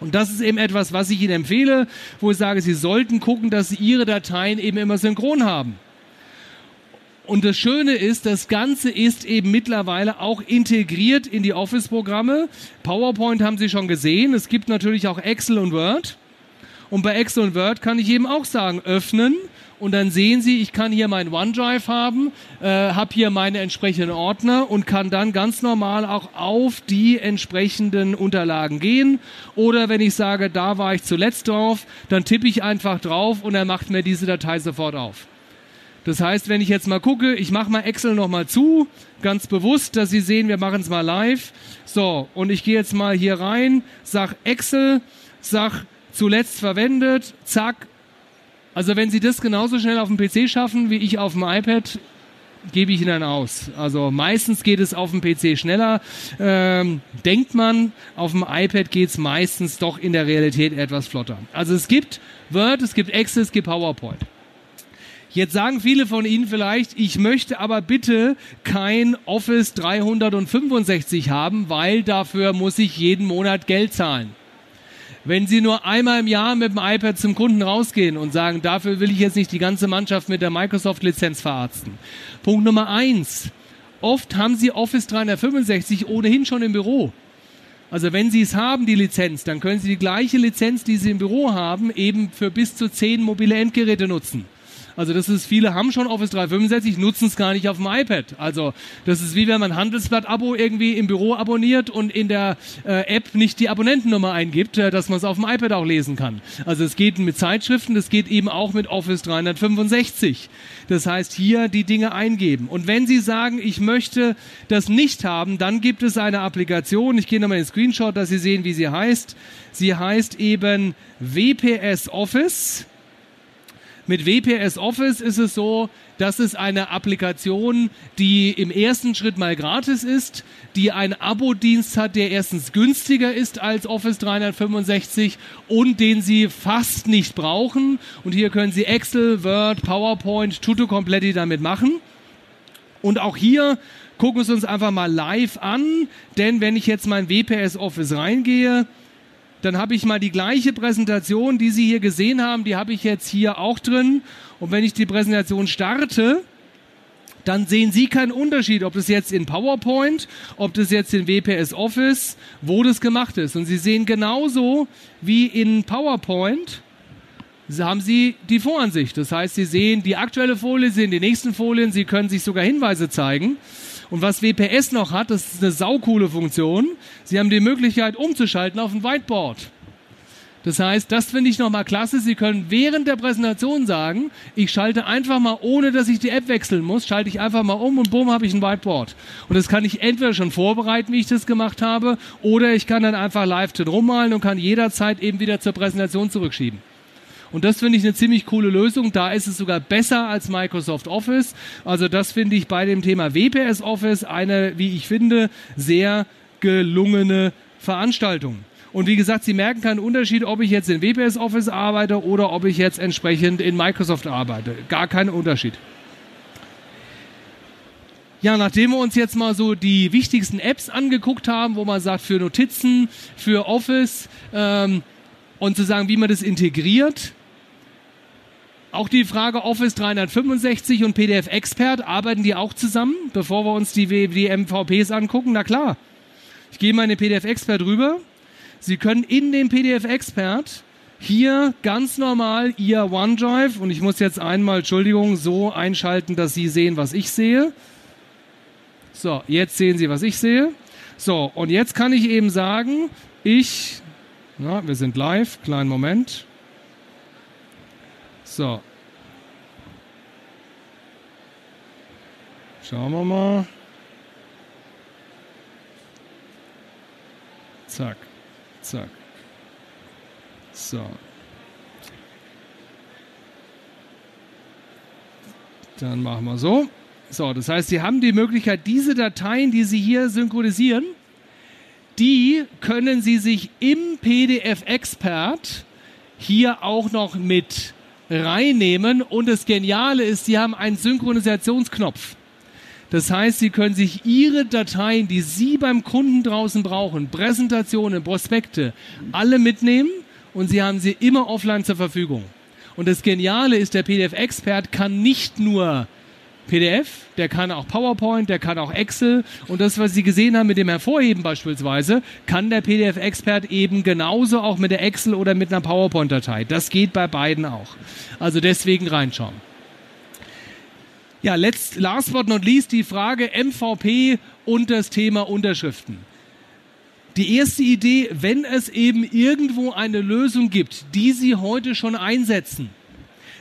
Und das ist eben etwas, was ich Ihnen empfehle, wo ich sage, Sie sollten gucken, dass Sie Ihre Dateien eben immer synchron haben. Und das Schöne ist, das Ganze ist eben mittlerweile auch integriert in die Office-Programme. PowerPoint haben Sie schon gesehen. Es gibt natürlich auch Excel und Word. Und bei Excel und Word kann ich eben auch sagen, öffnen. Und dann sehen Sie, ich kann hier mein OneDrive haben, äh, habe hier meine entsprechenden Ordner und kann dann ganz normal auch auf die entsprechenden Unterlagen gehen. Oder wenn ich sage, da war ich zuletzt drauf, dann tippe ich einfach drauf und er macht mir diese Datei sofort auf. Das heißt, wenn ich jetzt mal gucke, ich mache mal Excel nochmal zu, ganz bewusst, dass Sie sehen, wir machen es mal live. So, und ich gehe jetzt mal hier rein, sag Excel, sag zuletzt verwendet, zack. Also wenn Sie das genauso schnell auf dem PC schaffen wie ich auf dem iPad, gebe ich Ihnen aus. Also meistens geht es auf dem PC schneller, ähm, denkt man, auf dem iPad geht es meistens doch in der Realität etwas flotter. Also es gibt Word, es gibt Excel, es gibt PowerPoint. Jetzt sagen viele von Ihnen vielleicht, ich möchte aber bitte kein Office 365 haben, weil dafür muss ich jeden Monat Geld zahlen. Wenn Sie nur einmal im Jahr mit dem iPad zum Kunden rausgehen und sagen, dafür will ich jetzt nicht die ganze Mannschaft mit der Microsoft-Lizenz verarzten. Punkt Nummer eins. Oft haben Sie Office 365 ohnehin schon im Büro. Also wenn Sie es haben, die Lizenz, dann können Sie die gleiche Lizenz, die Sie im Büro haben, eben für bis zu zehn mobile Endgeräte nutzen. Also das ist, viele haben schon Office 365, nutzen es gar nicht auf dem iPad. Also das ist wie wenn man Handelsblatt-Abo irgendwie im Büro abonniert und in der äh, App nicht die Abonnentennummer eingibt, äh, dass man es auf dem iPad auch lesen kann. Also es geht mit Zeitschriften, das geht eben auch mit Office 365. Das heißt, hier die Dinge eingeben. Und wenn Sie sagen, ich möchte das nicht haben, dann gibt es eine Applikation. Ich gehe nochmal in den Screenshot, dass Sie sehen, wie sie heißt. Sie heißt eben WPS Office. Mit WPS Office ist es so, das ist eine Applikation, die im ersten Schritt mal gratis ist, die einen Abo-Dienst hat, der erstens günstiger ist als Office 365 und den Sie fast nicht brauchen. Und hier können Sie Excel, Word, PowerPoint, Tutto Completi damit machen. Und auch hier gucken wir es uns einfach mal live an, denn wenn ich jetzt mein WPS Office reingehe, dann habe ich mal die gleiche Präsentation, die Sie hier gesehen haben, die habe ich jetzt hier auch drin. Und wenn ich die Präsentation starte, dann sehen Sie keinen Unterschied, ob das jetzt in PowerPoint, ob das jetzt in WPS Office, wo das gemacht ist. Und Sie sehen genauso wie in PowerPoint, haben Sie die Voransicht. Das heißt, Sie sehen die aktuelle Folie, Sie sehen die nächsten Folien, Sie können sich sogar Hinweise zeigen. Und was WPS noch hat, das ist eine saukoole Funktion. Sie haben die Möglichkeit umzuschalten auf ein Whiteboard. Das heißt, das finde ich nochmal klasse. Sie können während der Präsentation sagen, ich schalte einfach mal, ohne dass ich die App wechseln muss, schalte ich einfach mal um und bumm, habe ich ein Whiteboard. Und das kann ich entweder schon vorbereiten, wie ich das gemacht habe, oder ich kann dann einfach live drin rummalen und kann jederzeit eben wieder zur Präsentation zurückschieben. Und das finde ich eine ziemlich coole Lösung. Da ist es sogar besser als Microsoft Office. Also das finde ich bei dem Thema WPS Office eine, wie ich finde, sehr gelungene Veranstaltung. Und wie gesagt, Sie merken keinen Unterschied, ob ich jetzt in WPS Office arbeite oder ob ich jetzt entsprechend in Microsoft arbeite. Gar keinen Unterschied. Ja, nachdem wir uns jetzt mal so die wichtigsten Apps angeguckt haben, wo man sagt, für Notizen, für Office ähm, und zu sagen, wie man das integriert. Auch die Frage Office 365 und PDF Expert, arbeiten die auch zusammen, bevor wir uns die, die MVPs angucken? Na klar. Ich gehe mal in den PDF Expert rüber. Sie können in dem PDF Expert hier ganz normal Ihr OneDrive und ich muss jetzt einmal, Entschuldigung, so einschalten, dass Sie sehen, was ich sehe. So, jetzt sehen Sie, was ich sehe. So, und jetzt kann ich eben sagen, ich, na, wir sind live, kleinen Moment. So. Schauen wir mal. Zack, zack. So. Dann machen wir so. So, das heißt, Sie haben die Möglichkeit, diese Dateien, die Sie hier synchronisieren, die können Sie sich im PDF Expert hier auch noch mit reinnehmen. Und das Geniale ist, Sie haben einen Synchronisationsknopf. Das heißt, Sie können sich Ihre Dateien, die Sie beim Kunden draußen brauchen, Präsentationen, Prospekte, alle mitnehmen und Sie haben sie immer offline zur Verfügung. Und das Geniale ist, der PDF-Expert kann nicht nur PDF, der kann auch PowerPoint, der kann auch Excel und das, was Sie gesehen haben mit dem Hervorheben beispielsweise, kann der PDF-Expert eben genauso auch mit der Excel oder mit einer PowerPoint-Datei. Das geht bei beiden auch. Also deswegen reinschauen. Ja, letzt, last but not least die Frage MVP und das Thema Unterschriften. Die erste Idee, wenn es eben irgendwo eine Lösung gibt, die Sie heute schon einsetzen,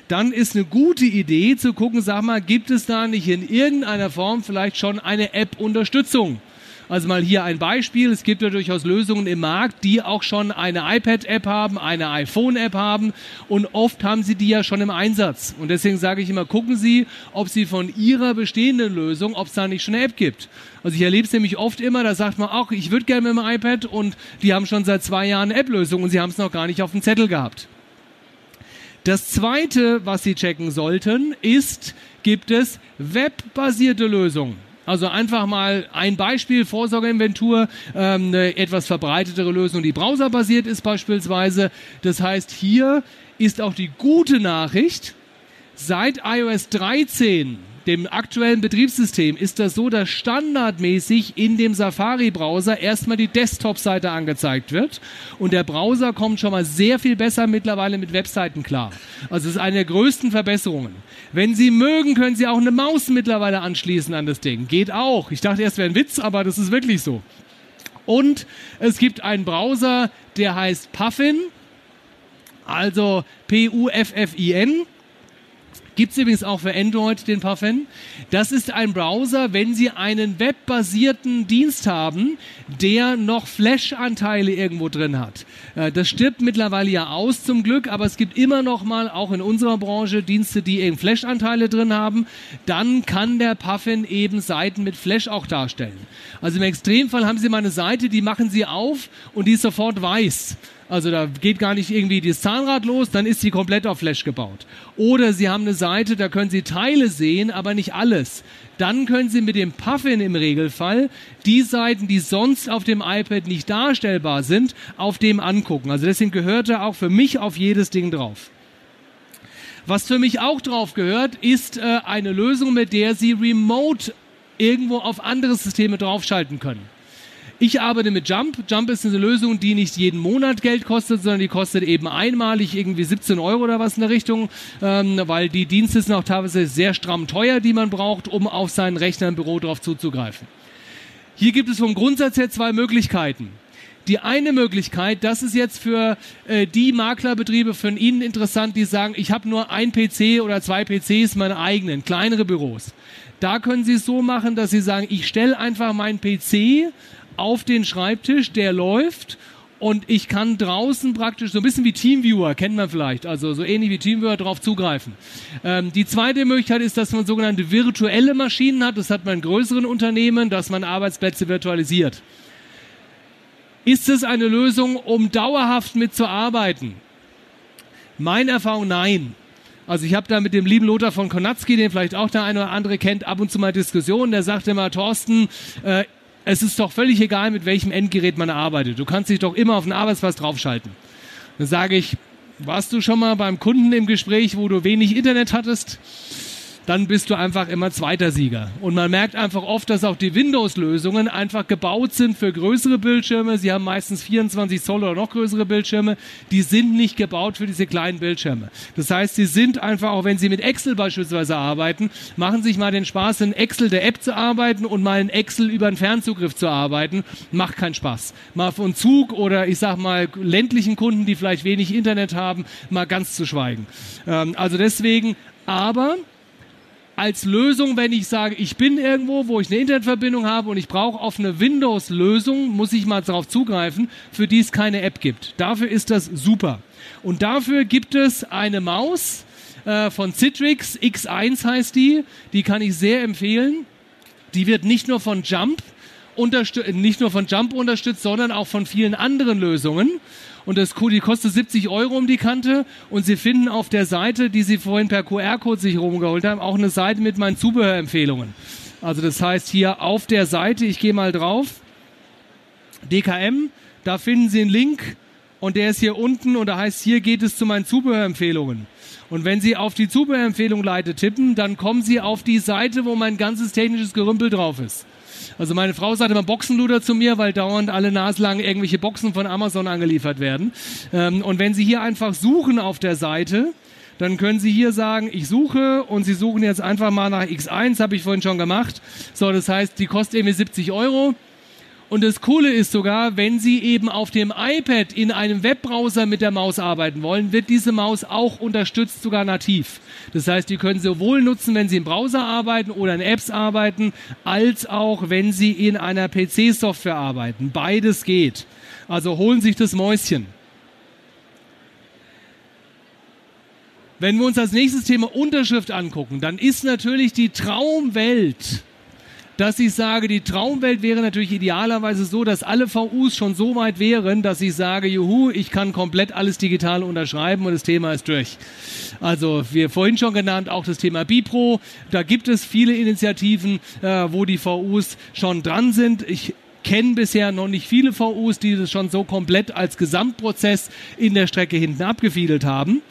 dann ist eine gute Idee zu gucken, sag mal, gibt es da nicht in irgendeiner Form vielleicht schon eine App-Unterstützung? Also mal hier ein Beispiel. Es gibt ja durchaus Lösungen im Markt, die auch schon eine iPad-App haben, eine iPhone-App haben und oft haben sie die ja schon im Einsatz. Und deswegen sage ich immer, gucken Sie, ob Sie von Ihrer bestehenden Lösung, ob es da nicht schon eine App gibt. Also ich erlebe es nämlich oft immer, da sagt man auch, ich würde gerne mit dem iPad und die haben schon seit zwei Jahren eine App-Lösung und sie haben es noch gar nicht auf dem Zettel gehabt. Das zweite, was Sie checken sollten, ist, gibt es webbasierte Lösungen? Also einfach mal ein Beispiel, Vorsorgeinventur, ähm, eine etwas verbreitetere Lösung, die browserbasiert ist beispielsweise. Das heißt, hier ist auch die gute Nachricht, seit iOS 13 dem aktuellen Betriebssystem ist das so, dass standardmäßig in dem Safari-Browser erstmal die Desktop-Seite angezeigt wird und der Browser kommt schon mal sehr viel besser mittlerweile mit Webseiten klar. Also es ist eine der größten Verbesserungen. Wenn Sie mögen, können Sie auch eine Maus mittlerweile anschließen an das Ding. Geht auch. Ich dachte erst wäre ein Witz, aber das ist wirklich so. Und es gibt einen Browser, der heißt Puffin, also P-U-F-F-I-N. Gibt es übrigens auch für Android den Puffin. Das ist ein Browser, wenn Sie einen webbasierten Dienst haben, der noch Flash-Anteile irgendwo drin hat. Äh, das stirbt mittlerweile ja aus zum Glück, aber es gibt immer noch mal, auch in unserer Branche, Dienste, die eben Flash-Anteile drin haben. Dann kann der Puffin eben Seiten mit Flash auch darstellen. Also im Extremfall haben Sie mal eine Seite, die machen Sie auf und die ist sofort weiß. Also da geht gar nicht irgendwie das Zahnrad los, dann ist sie komplett auf Flash gebaut. Oder Sie haben eine Seite, da können Sie Teile sehen, aber nicht alles. Dann können Sie mit dem Puffin im Regelfall die Seiten, die sonst auf dem iPad nicht darstellbar sind, auf dem angucken. Also deswegen gehört er auch für mich auf jedes Ding drauf. Was für mich auch drauf gehört, ist äh, eine Lösung, mit der Sie remote irgendwo auf andere Systeme draufschalten können. Ich arbeite mit Jump. Jump ist eine Lösung, die nicht jeden Monat Geld kostet, sondern die kostet eben einmalig irgendwie 17 Euro oder was in der Richtung, ähm, weil die Dienste sind auch teilweise sehr stramm teuer, die man braucht, um auf seinen Rechner im Büro drauf zuzugreifen. Hier gibt es vom Grundsatz her zwei Möglichkeiten. Die eine Möglichkeit, das ist jetzt für äh, die Maklerbetriebe von Ihnen interessant, die sagen, ich habe nur ein PC oder zwei PCs, meine eigenen, kleinere Büros. Da können Sie es so machen, dass Sie sagen, ich stelle einfach meinen PC auf den Schreibtisch, der läuft und ich kann draußen praktisch so ein bisschen wie Teamviewer, kennt man vielleicht, also so ähnlich wie Teamviewer drauf zugreifen. Ähm, die zweite Möglichkeit ist, dass man sogenannte virtuelle Maschinen hat. Das hat man in größeren Unternehmen, dass man Arbeitsplätze virtualisiert. Ist es eine Lösung, um dauerhaft mitzuarbeiten? Meine Erfahrung, nein. Also ich habe da mit dem lieben Lothar von Konatzki, den vielleicht auch der eine oder andere kennt, ab und zu mal Diskussionen. Der sagte immer, Thorsten, äh, es ist doch völlig egal, mit welchem Endgerät man arbeitet. Du kannst dich doch immer auf den Arbeitsplatz draufschalten. Dann sage ich, warst du schon mal beim Kunden im Gespräch, wo du wenig Internet hattest? Dann bist du einfach immer zweiter Sieger. Und man merkt einfach oft, dass auch die Windows-Lösungen einfach gebaut sind für größere Bildschirme. Sie haben meistens 24 Zoll oder noch größere Bildschirme. Die sind nicht gebaut für diese kleinen Bildschirme. Das heißt, sie sind einfach, auch wenn sie mit Excel beispielsweise arbeiten, machen sich mal den Spaß, in Excel der App zu arbeiten und mal in Excel über einen Fernzugriff zu arbeiten. Macht keinen Spaß. Mal von Zug oder ich sag mal ländlichen Kunden, die vielleicht wenig Internet haben, mal ganz zu schweigen. Ähm, also deswegen, aber als Lösung, wenn ich sage, ich bin irgendwo, wo ich eine Internetverbindung habe und ich brauche auf eine Windows-Lösung, muss ich mal darauf zugreifen, für die es keine App gibt. Dafür ist das super. Und dafür gibt es eine Maus äh, von Citrix, X1 heißt die, die kann ich sehr empfehlen. Die wird nicht nur von Jump nicht nur von Jump unterstützt, sondern auch von vielen anderen Lösungen und das die kostet 70 Euro um die Kante und Sie finden auf der Seite, die Sie vorhin per QR-Code sich rumgeholt haben, auch eine Seite mit meinen Zubehörempfehlungen. Also das heißt hier auf der Seite, ich gehe mal drauf, DKM, da finden Sie einen Link und der ist hier unten und da heißt, hier geht es zu meinen Zubehörempfehlungen. Und wenn Sie auf die Zubehörempfehlung Leite tippen, dann kommen Sie auf die Seite, wo mein ganzes technisches Gerümpel drauf ist. Also meine Frau sagt immer Boxenluder zu mir, weil dauernd alle naslang irgendwelche Boxen von Amazon angeliefert werden. Ähm, und wenn Sie hier einfach suchen auf der Seite, dann können Sie hier sagen, ich suche und Sie suchen jetzt einfach mal nach X1, habe ich vorhin schon gemacht. So, das heißt, die kostet irgendwie 70 Euro. Und das Coole ist sogar, wenn Sie eben auf dem iPad in einem Webbrowser mit der Maus arbeiten wollen, wird diese Maus auch unterstützt, sogar nativ. Das heißt, die können Sie sowohl nutzen, wenn Sie im Browser arbeiten oder in Apps arbeiten, als auch, wenn Sie in einer PC-Software arbeiten. Beides geht. Also holen sich das Mäuschen. Wenn wir uns als nächstes Thema Unterschrift angucken, dann ist natürlich die Traumwelt dass ich sage, die Traumwelt wäre natürlich idealerweise so, dass alle VUs schon so weit wären, dass ich sage, juhu, ich kann komplett alles digital unterschreiben und das Thema ist durch. Also, wir vorhin schon genannt, auch das Thema Bipro. Da gibt es viele Initiativen, äh, wo die VUs schon dran sind. Ich kenne bisher noch nicht viele VUs, die das schon so komplett als Gesamtprozess in der Strecke hinten abgefiedelt haben.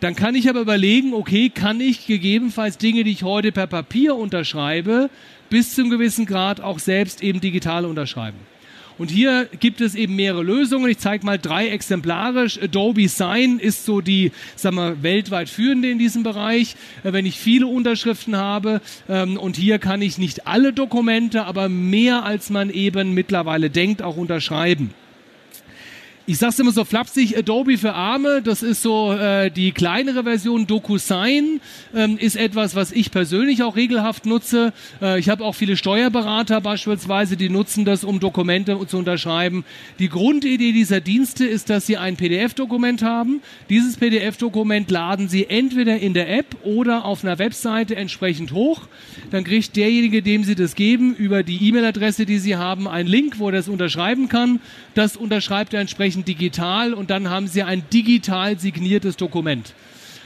Dann kann ich aber überlegen, okay, kann ich gegebenenfalls Dinge, die ich heute per Papier unterschreibe, bis zum gewissen Grad auch selbst eben digital unterschreiben. Und hier gibt es eben mehrere Lösungen. Ich zeige mal drei exemplarisch. Adobe Sign ist so die, sagen wir, weltweit führende in diesem Bereich. Äh, wenn ich viele Unterschriften habe ähm, und hier kann ich nicht alle Dokumente, aber mehr als man eben mittlerweile denkt, auch unterschreiben ich sag's immer so flapsig, Adobe für Arme, das ist so äh, die kleinere Version. DocuSign ähm, ist etwas, was ich persönlich auch regelhaft nutze. Äh, ich habe auch viele Steuerberater beispielsweise, die nutzen das, um Dokumente zu unterschreiben. Die Grundidee dieser Dienste ist, dass sie ein PDF-Dokument haben. Dieses PDF-Dokument laden sie entweder in der App oder auf einer Webseite entsprechend hoch. Dann kriegt derjenige, dem sie das geben, über die E-Mail-Adresse, die sie haben, einen Link, wo er das unterschreiben kann. Das unterschreibt er entsprechend entsprechend digital und dann haben Sie ein digital signiertes Dokument.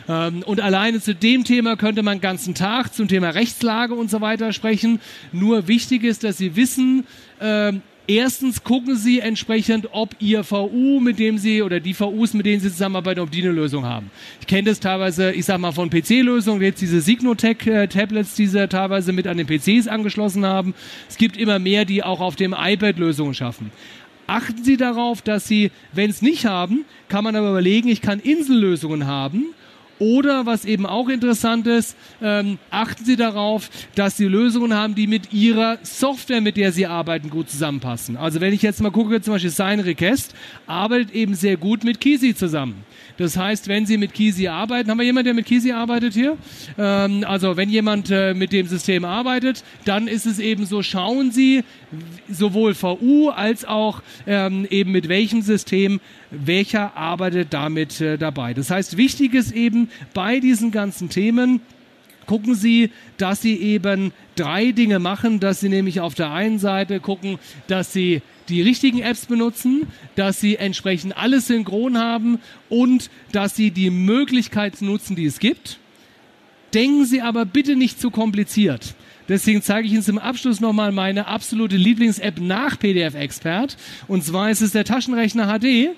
Ähm, und alleine zu dem Thema könnte man den ganzen Tag zum Thema Rechtslage und so weiter sprechen. Nur wichtig ist, dass Sie wissen, ähm, Erstens gucken Sie entsprechend, ob Ihr VU, mit dem Sie oder die VUs, mit denen Sie zusammenarbeiten, ob die eine Lösung haben. Ich kenne das teilweise, ich sag mal von PC-Lösungen, jetzt diese Signotech-Tablets, die Sie teilweise mit an den PCs angeschlossen haben. Es gibt immer mehr, die auch auf dem iPad Lösungen schaffen. Achten Sie darauf, dass Sie, wenn es nicht haben, kann man aber überlegen, ich kann Insellösungen haben. Oder was eben auch interessant ist, ähm, achten Sie darauf, dass Sie Lösungen haben, die mit Ihrer Software, mit der Sie arbeiten, gut zusammenpassen. Also wenn ich jetzt mal gucke, zum Beispiel Sign Request, arbeitet eben sehr gut mit Kisi zusammen. Das heißt, wenn Sie mit Kisi arbeiten, haben wir jemanden, der mit Kisi arbeitet hier? Ähm, also wenn jemand äh, mit dem System arbeitet, dann ist es eben so, schauen Sie sowohl VU als auch ähm, eben mit welchem System welcher arbeitet damit äh, dabei. Das heißt, wichtig ist eben bei diesen ganzen Themen, gucken Sie, dass Sie eben drei Dinge machen, dass Sie nämlich auf der einen Seite gucken, dass Sie die richtigen Apps benutzen, dass Sie entsprechend alles synchron haben und dass Sie die Möglichkeiten nutzen, die es gibt. Denken Sie aber bitte nicht zu kompliziert. Deswegen zeige ich Ihnen zum Abschluss nochmal meine absolute Lieblings-App nach PDF Expert. Und zwar ist es der Taschenrechner HD.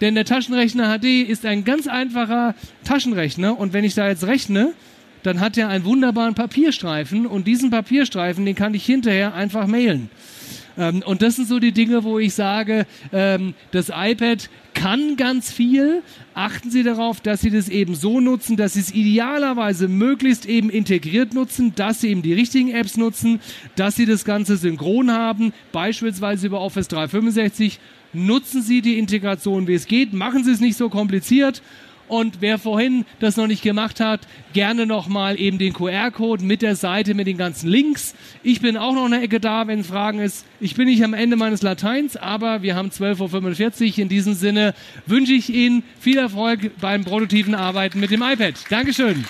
Denn der Taschenrechner HD ist ein ganz einfacher Taschenrechner. Und wenn ich da jetzt rechne, dann hat er einen wunderbaren Papierstreifen. Und diesen Papierstreifen, den kann ich hinterher einfach mailen. Ähm, und das sind so die Dinge, wo ich sage, ähm, das iPad kann ganz viel. Achten Sie darauf, dass Sie das eben so nutzen, dass Sie es idealerweise möglichst eben integriert nutzen, dass Sie eben die richtigen Apps nutzen, dass Sie das Ganze synchron haben, beispielsweise über Office 365. Nutzen Sie die Integration, wie es geht. Machen Sie es nicht so kompliziert und wer vorhin das noch nicht gemacht hat, gerne nochmal eben den QR-Code mit der Seite mit den ganzen Links. Ich bin auch noch eine Ecke da, wenn Fragen ist. Ich bin nicht am Ende meines Lateins, aber wir haben 12.45 Uhr. In diesem Sinne wünsche ich Ihnen viel Erfolg beim produktiven Arbeiten mit dem iPad. Dankeschön.